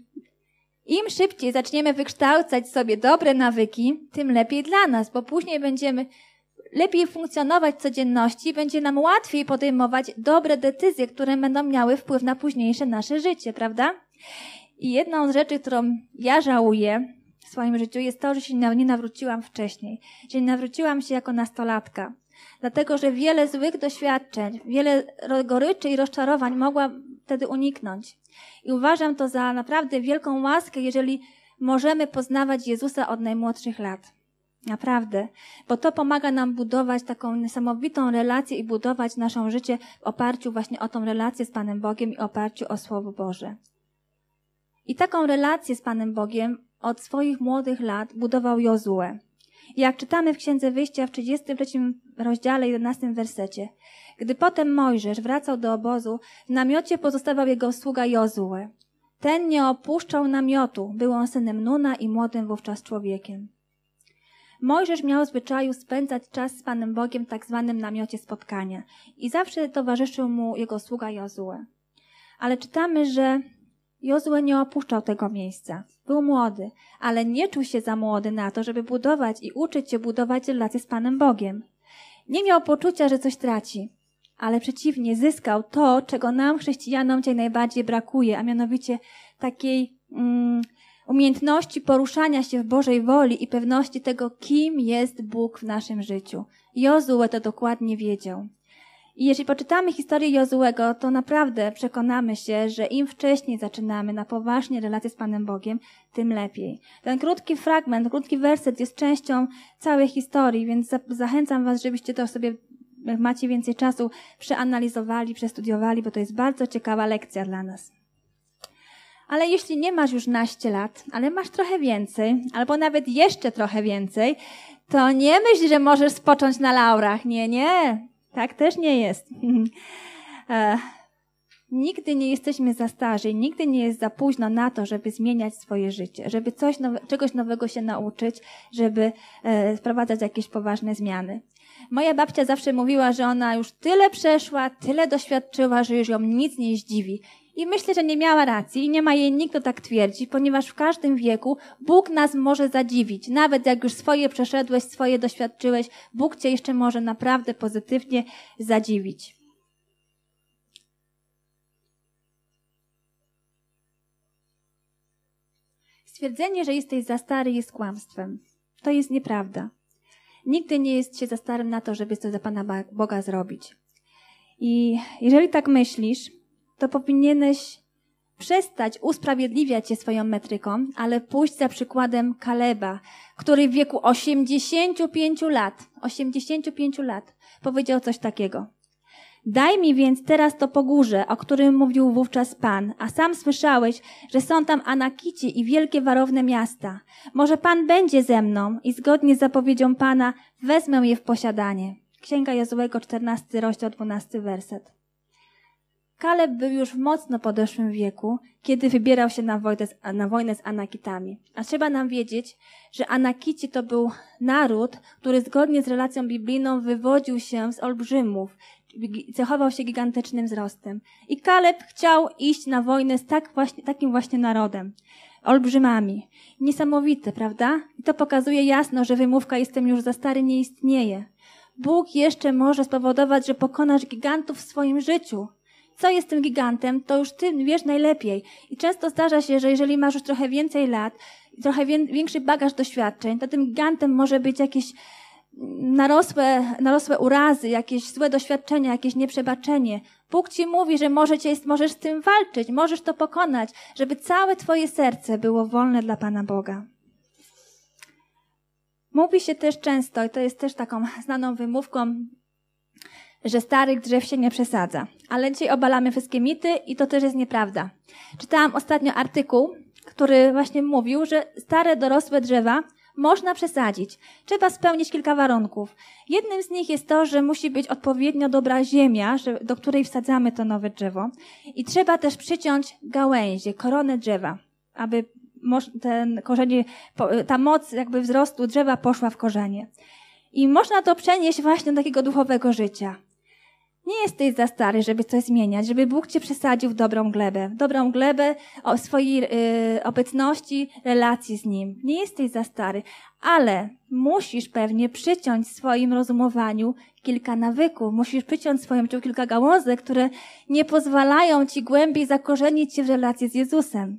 im szybciej zaczniemy wykształcać sobie dobre nawyki, tym lepiej dla nas, bo później będziemy lepiej funkcjonować w codzienności, będzie nam łatwiej podejmować dobre decyzje, które będą miały wpływ na późniejsze nasze życie, prawda? I jedną z rzeczy, którą ja żałuję w swoim życiu, jest to, że się nie nawróciłam wcześniej, że nie nawróciłam się jako nastolatka. Dlatego, że wiele złych doświadczeń, wiele goryczy i rozczarowań mogła wtedy uniknąć. I uważam to za naprawdę wielką łaskę, jeżeli możemy poznawać Jezusa od najmłodszych lat. Naprawdę. Bo to pomaga nam budować taką niesamowitą relację i budować naszą życie w oparciu właśnie o tą relację z Panem Bogiem i oparciu o Słowo Boże. I taką relację z Panem Bogiem od swoich młodych lat budował Jozue. Jak czytamy w Księdze Wyjścia w 33 rozdziale 11 wersecie. Gdy potem Mojżesz wracał do obozu, w namiocie pozostawał jego sługa Jozue. Ten nie opuszczał namiotu, był on synem Nuna i młodym wówczas człowiekiem. Mojżesz miał zwyczaju spędzać czas z Panem Bogiem w tak zwanym namiocie spotkania i zawsze towarzyszył mu jego sługa Jozue. Ale czytamy, że Jozue nie opuszczał tego miejsca. Był młody, ale nie czuł się za młody na to, żeby budować i uczyć się budować relacje z Panem Bogiem. Nie miał poczucia, że coś traci, ale przeciwnie, zyskał to, czego nam, chrześcijanom, dzisiaj najbardziej brakuje, a mianowicie takiej mm, umiejętności poruszania się w Bożej woli i pewności tego, kim jest Bóg w naszym życiu. Jozue to dokładnie wiedział. I jeśli poczytamy historię Jozuego, to naprawdę przekonamy się, że im wcześniej zaczynamy na poważnie relacje z Panem Bogiem, tym lepiej. Ten krótki fragment, krótki werset jest częścią całej historii, więc zachęcam Was, żebyście to sobie, jak macie więcej czasu, przeanalizowali, przestudiowali, bo to jest bardzo ciekawa lekcja dla nas. Ale jeśli nie masz już naście lat, ale masz trochę więcej, albo nawet jeszcze trochę więcej, to nie myśl, że możesz spocząć na laurach. Nie, nie. Tak też nie jest. E, nigdy nie jesteśmy za starzy, nigdy nie jest za późno na to, żeby zmieniać swoje życie, żeby coś nowe, czegoś nowego się nauczyć, żeby e, wprowadzać jakieś poważne zmiany. Moja babcia zawsze mówiła, że ona już tyle przeszła, tyle doświadczyła, że już ją nic nie zdziwi. I myślę, że nie miała racji i nie ma jej nikt, kto tak twierdzi, ponieważ w każdym wieku Bóg nas może zadziwić. Nawet jak już swoje przeszedłeś, swoje doświadczyłeś, Bóg cię jeszcze może naprawdę pozytywnie zadziwić. Stwierdzenie, że jesteś za stary jest kłamstwem. To jest nieprawda. Nigdy nie jest się za starym na to, żeby coś za Pana Boga zrobić. I jeżeli tak myślisz, to powinieneś przestać usprawiedliwiać się swoją metryką, ale pójść za przykładem Kaleba, który w wieku 85 lat, 85 lat powiedział coś takiego. Daj mi więc teraz to pogórze, o którym mówił wówczas Pan, a sam słyszałeś, że są tam Anakici i wielkie warowne miasta. Może Pan będzie ze mną i zgodnie z zapowiedzią Pana wezmę je w posiadanie. Księga Jozułego, 14 rozdział, 12 werset. Kaleb był już w mocno podeszłym wieku, kiedy wybierał się na wojnę, z, na wojnę z Anakitami. A trzeba nam wiedzieć, że Anakici to był naród, który zgodnie z relacją biblijną wywodził się z olbrzymów, cechował się gigantycznym wzrostem. I Kaleb chciał iść na wojnę z tak właśnie, takim właśnie narodem. Olbrzymami. Niesamowite, prawda? I to pokazuje jasno, że wymówka jestem już za stary nie istnieje. Bóg jeszcze może spowodować, że pokonasz gigantów w swoim życiu. Co jest tym gigantem, to już ty wiesz najlepiej. I często zdarza się, że jeżeli masz już trochę więcej lat, trochę większy bagaż doświadczeń, to tym gigantem może być jakieś narosłe, narosłe urazy, jakieś złe doświadczenia, jakieś nieprzebaczenie. Bóg ci mówi, że możecie, możesz z tym walczyć, możesz to pokonać, żeby całe twoje serce było wolne dla Pana Boga. Mówi się też często, i to jest też taką znaną wymówką, że starych drzew się nie przesadza. Ale dzisiaj obalamy wszystkie mity i to też jest nieprawda. Czytałam ostatnio artykuł, który właśnie mówił, że stare dorosłe drzewa można przesadzić. Trzeba spełnić kilka warunków. Jednym z nich jest to, że musi być odpowiednio dobra ziemia, do której wsadzamy to nowe drzewo. I trzeba też przyciąć gałęzie, koronę drzewa, aby ten korzenie, ta moc jakby wzrostu drzewa poszła w korzenie. I można to przenieść właśnie do takiego duchowego życia. Nie jesteś za stary, żeby coś zmieniać, żeby Bóg cię przesadził w dobrą glebę, w dobrą glebę o swojej y, obecności, relacji z Nim. Nie jesteś za stary, ale musisz pewnie przyciąć w swoim rozumowaniu kilka nawyków, musisz przyciąć w swoim życiu kilka gałązek, które nie pozwalają ci głębiej zakorzenić się w relacji z Jezusem.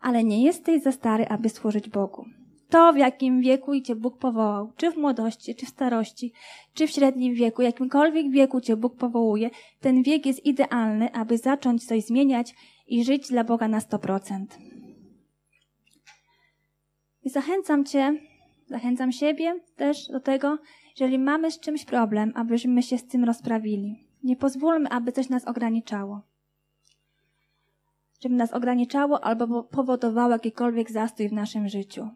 Ale nie jesteś za stary, aby służyć Bogu to, w jakim wieku Cię Bóg powołał, czy w młodości, czy w starości, czy w średnim wieku, jakimkolwiek wieku Cię Bóg powołuje, ten wiek jest idealny, aby zacząć coś zmieniać i żyć dla Boga na 100%. I zachęcam Cię, zachęcam siebie też do tego, jeżeli mamy z czymś problem, abyśmy się z tym rozprawili. Nie pozwólmy, aby coś nas ograniczało. Żeby nas ograniczało albo powodowało jakikolwiek zastój w naszym życiu.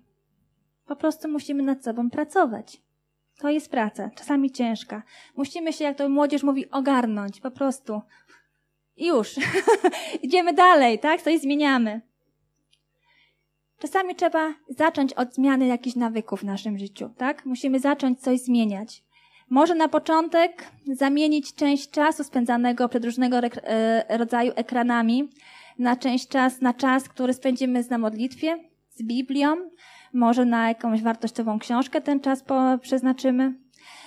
Po prostu musimy nad sobą pracować. To jest praca, czasami ciężka. Musimy się, jak to młodzież mówi, ogarnąć, po prostu. I już. Idziemy dalej, tak? Coś zmieniamy. Czasami trzeba zacząć od zmiany jakichś nawyków w naszym życiu, tak? Musimy zacząć coś zmieniać. Może na początek zamienić część czasu spędzanego przed różnego e, rodzaju ekranami na część czas, na czas, który spędzimy na modlitwie, z Biblią, może na jakąś wartościową książkę ten czas przeznaczymy.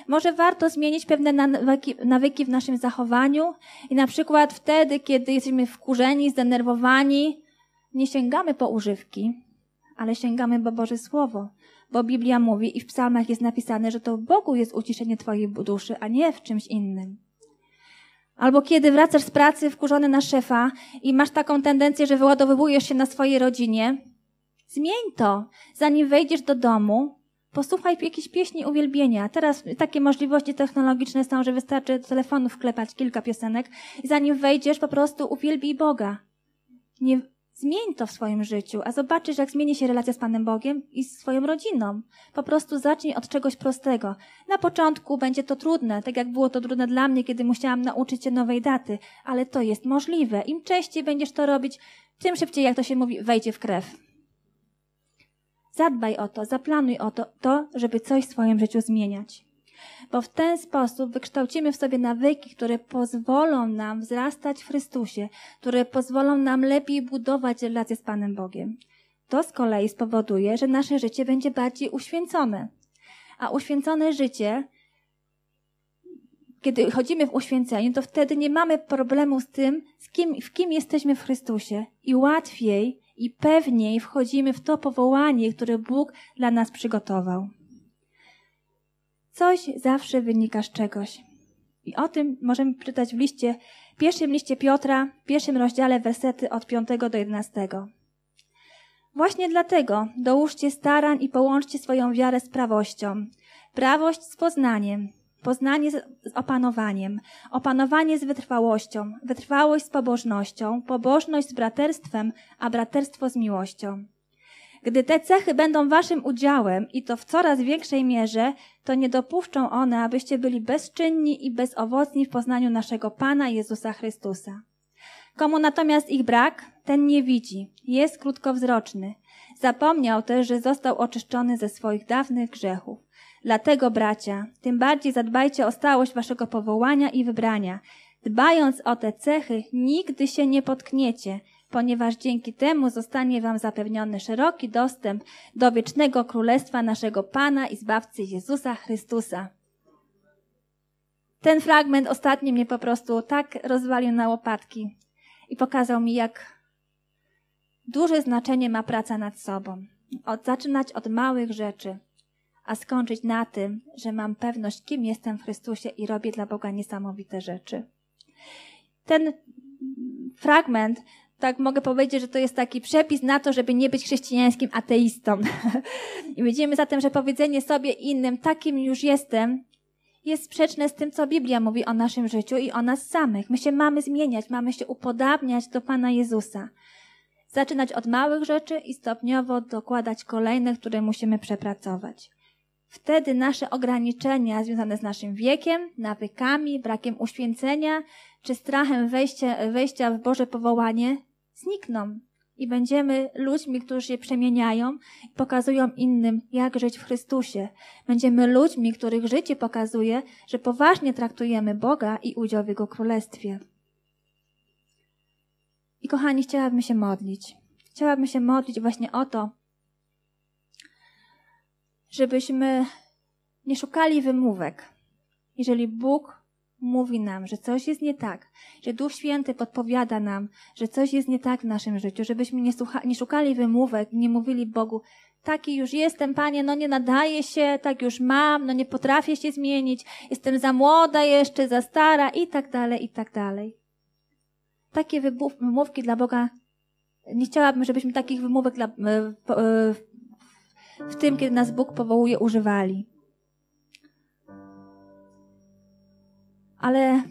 Może warto zmienić pewne nawyki, nawyki w naszym zachowaniu i na przykład wtedy, kiedy jesteśmy wkurzeni, zdenerwowani, nie sięgamy po używki, ale sięgamy po Boże Słowo. Bo Biblia mówi i w psalmach jest napisane, że to w Bogu jest uciszenie Twojej duszy, a nie w czymś innym. Albo kiedy wracasz z pracy wkurzony na szefa i masz taką tendencję, że wyładowujesz się na swojej rodzinie, Zmień to. Zanim wejdziesz do domu, posłuchaj jakiejś pieśni uwielbienia. Teraz takie możliwości technologiczne są, że wystarczy do telefonu wklepać kilka piosenek i zanim wejdziesz, po prostu uwielbij Boga. Nie, zmień to w swoim życiu, a zobaczysz, jak zmieni się relacja z Panem Bogiem i z swoją rodziną. Po prostu zacznij od czegoś prostego. Na początku będzie to trudne, tak jak było to trudne dla mnie, kiedy musiałam nauczyć się nowej daty, ale to jest możliwe. Im częściej będziesz to robić, tym szybciej, jak to się mówi, wejdzie w krew. Zadbaj o to, zaplanuj o to, to, żeby coś w swoim życiu zmieniać. Bo w ten sposób wykształcimy w sobie nawyki, które pozwolą nam wzrastać w Chrystusie, które pozwolą nam lepiej budować relacje z Panem Bogiem. To z kolei spowoduje, że nasze życie będzie bardziej uświęcone. A uświęcone życie kiedy chodzimy w uświęceniu, to wtedy nie mamy problemu z tym, z kim, w kim jesteśmy w Chrystusie i łatwiej i pewniej wchodzimy w to powołanie, które Bóg dla nas przygotował. Coś zawsze wynika z czegoś. I o tym możemy przeczytać w liście, pierwszym liście Piotra, w pierwszym rozdziale wersety od 5 do 11. Właśnie dlatego dołóżcie starań i połączcie swoją wiarę z prawością, prawość z poznaniem, poznanie z opanowaniem, opanowanie z wytrwałością, wytrwałość z pobożnością, pobożność z braterstwem, a braterstwo z miłością. Gdy te cechy będą waszym udziałem i to w coraz większej mierze, to nie dopuszczą one, abyście byli bezczynni i bezowocni w poznaniu naszego Pana Jezusa Chrystusa. Komu natomiast ich brak, ten nie widzi, jest krótkowzroczny. Zapomniał też, że został oczyszczony ze swoich dawnych grzechów. Dlatego, bracia, tym bardziej zadbajcie o stałość waszego powołania i wybrania. Dbając o te cechy, nigdy się nie potkniecie, ponieważ dzięki temu zostanie wam zapewniony szeroki dostęp do wiecznego królestwa naszego Pana i Zbawcy Jezusa Chrystusa. Ten fragment ostatni mnie po prostu tak rozwalił na łopatki i pokazał mi, jak duże znaczenie ma praca nad sobą. Od, zaczynać od małych rzeczy a skończyć na tym, że mam pewność, kim jestem w Chrystusie i robię dla Boga niesamowite rzeczy. Ten fragment, tak mogę powiedzieć, że to jest taki przepis na to, żeby nie być chrześcijańskim ateistą. I widzimy zatem, że powiedzenie sobie innym, takim już jestem, jest sprzeczne z tym, co Biblia mówi o naszym życiu i o nas samych. My się mamy zmieniać, mamy się upodabniać do Pana Jezusa. Zaczynać od małych rzeczy i stopniowo dokładać kolejne, które musimy przepracować. Wtedy nasze ograniczenia związane z naszym wiekiem, nawykami, brakiem uświęcenia czy strachem wejścia, wejścia w Boże powołanie znikną. I będziemy ludźmi, którzy się przemieniają i pokazują innym, jak żyć w Chrystusie. Będziemy ludźmi, których życie pokazuje, że poważnie traktujemy Boga i udział w Jego Królestwie. I kochani, chciałabym się modlić. Chciałabym się modlić właśnie o to, żebyśmy nie szukali wymówek. Jeżeli Bóg mówi nam, że coś jest nie tak, że Duch Święty podpowiada nam, że coś jest nie tak w naszym życiu, żebyśmy nie, słucha, nie szukali wymówek, nie mówili Bogu, taki już jestem, Panie, no nie nadaje się, tak już mam, no nie potrafię się zmienić, jestem za młoda jeszcze, za stara i tak dalej, i tak dalej. Takie wymówki dla Boga, nie chciałabym, żebyśmy takich wymówek dla, e, e, w tym, kiedy nas Bóg powołuje, używali. Ale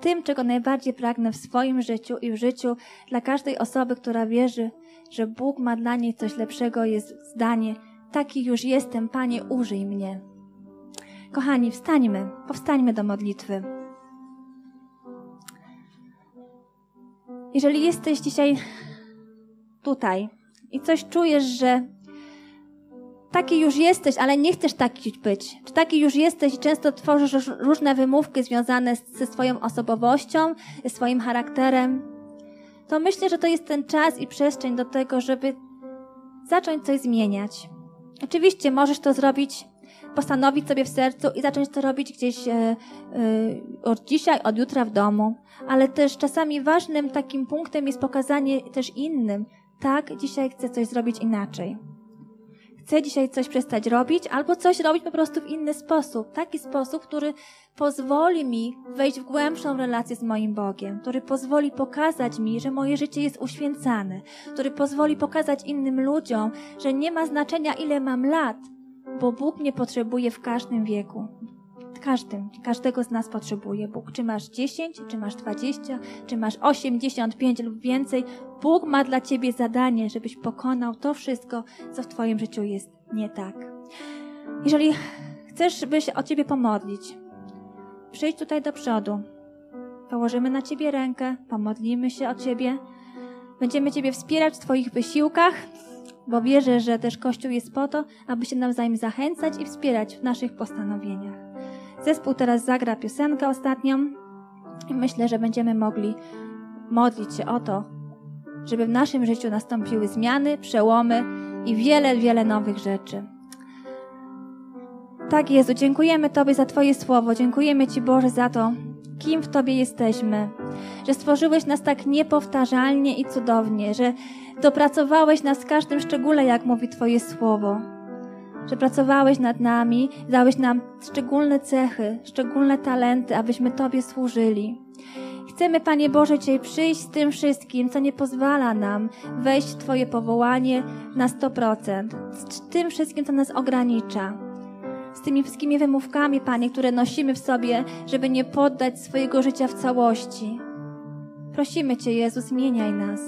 tym, czego najbardziej pragnę w swoim życiu i w życiu dla każdej osoby, która wierzy, że Bóg ma dla niej coś lepszego, jest zdanie: Taki już jestem, Panie, użyj mnie. Kochani, wstańmy, powstańmy do modlitwy. Jeżeli jesteś dzisiaj tutaj i coś czujesz, że taki już jesteś, ale nie chcesz taki być. Czy taki już jesteś i często tworzysz różne wymówki związane ze swoją osobowością, ze swoim charakterem, to myślę, że to jest ten czas i przestrzeń do tego, żeby zacząć coś zmieniać. Oczywiście możesz to zrobić, postanowić sobie w sercu i zacząć to robić gdzieś e, e, od dzisiaj, od jutra w domu, ale też czasami ważnym takim punktem jest pokazanie też innym, tak, dzisiaj chcę coś zrobić inaczej chcę dzisiaj coś przestać robić, albo coś robić po prostu w inny sposób. Taki sposób, który pozwoli mi wejść w głębszą relację z moim Bogiem, który pozwoli pokazać mi, że moje życie jest uświęcane, który pozwoli pokazać innym ludziom, że nie ma znaczenia, ile mam lat, bo Bóg mnie potrzebuje w każdym wieku. Każdym, każdego z nas potrzebuje Bóg. Czy masz 10, czy masz 20, czy masz 85 lub więcej, Bóg ma dla ciebie zadanie, żebyś pokonał to wszystko, co w twoim życiu jest nie tak. Jeżeli chcesz, by się o ciebie pomodlić, przyjdź tutaj do przodu. Położymy na ciebie rękę, pomodlimy się o ciebie. Będziemy ciebie wspierać w twoich wysiłkach, bo wierzę, że też Kościół jest po to, aby się nawzajem zachęcać i wspierać w naszych postanowieniach. Zespół teraz zagra piosenkę ostatnią i myślę, że będziemy mogli modlić się o to, żeby w naszym życiu nastąpiły zmiany, przełomy i wiele, wiele nowych rzeczy. Tak, Jezu, dziękujemy Tobie za Twoje słowo. Dziękujemy Ci, Boże, za to, kim w Tobie jesteśmy. Że stworzyłeś nas tak niepowtarzalnie i cudownie, że dopracowałeś nas w każdym szczególe, jak mówi Twoje słowo. Że pracowałeś nad nami, dałeś nam szczególne cechy, szczególne talenty, abyśmy Tobie służyli. Chcemy, Panie Boże, Cię przyjść z tym wszystkim, co nie pozwala nam wejść w Twoje powołanie na 100%, z tym wszystkim, co nas ogranicza z tymi wszystkimi wymówkami, Panie, które nosimy w sobie, żeby nie poddać swojego życia w całości. Prosimy Cię, Jezu, zmieniaj nas.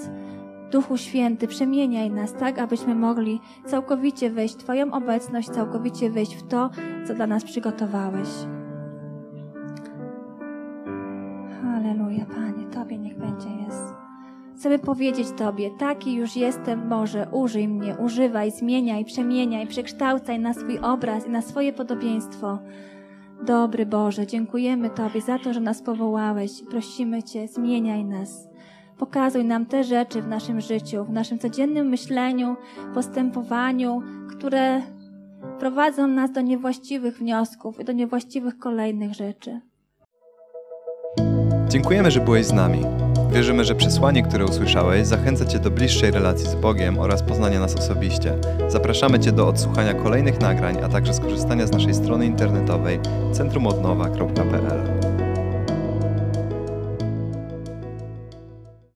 Duchu Święty, przemieniaj nas tak, abyśmy mogli całkowicie wejść w Twoją obecność, całkowicie wejść w to, co dla nas przygotowałeś. Halleluja, Panie, Tobie niech będzie jest. Chcemy powiedzieć Tobie, taki już jestem, Boże, użyj mnie, używaj, zmieniaj, przemieniaj, przekształcaj na swój obraz i na swoje podobieństwo. Dobry Boże, dziękujemy Tobie za to, że nas powołałeś. Prosimy Cię, zmieniaj nas. Pokazuj nam te rzeczy w naszym życiu, w naszym codziennym myśleniu, postępowaniu, które prowadzą nas do niewłaściwych wniosków i do niewłaściwych kolejnych rzeczy. Dziękujemy, że byłeś z nami. Wierzymy, że przesłanie, które usłyszałeś, zachęca Cię do bliższej relacji z Bogiem oraz poznania nas osobiście. Zapraszamy Cię do odsłuchania kolejnych nagrań, a także skorzystania z naszej strony internetowej centrumodnowa.pl.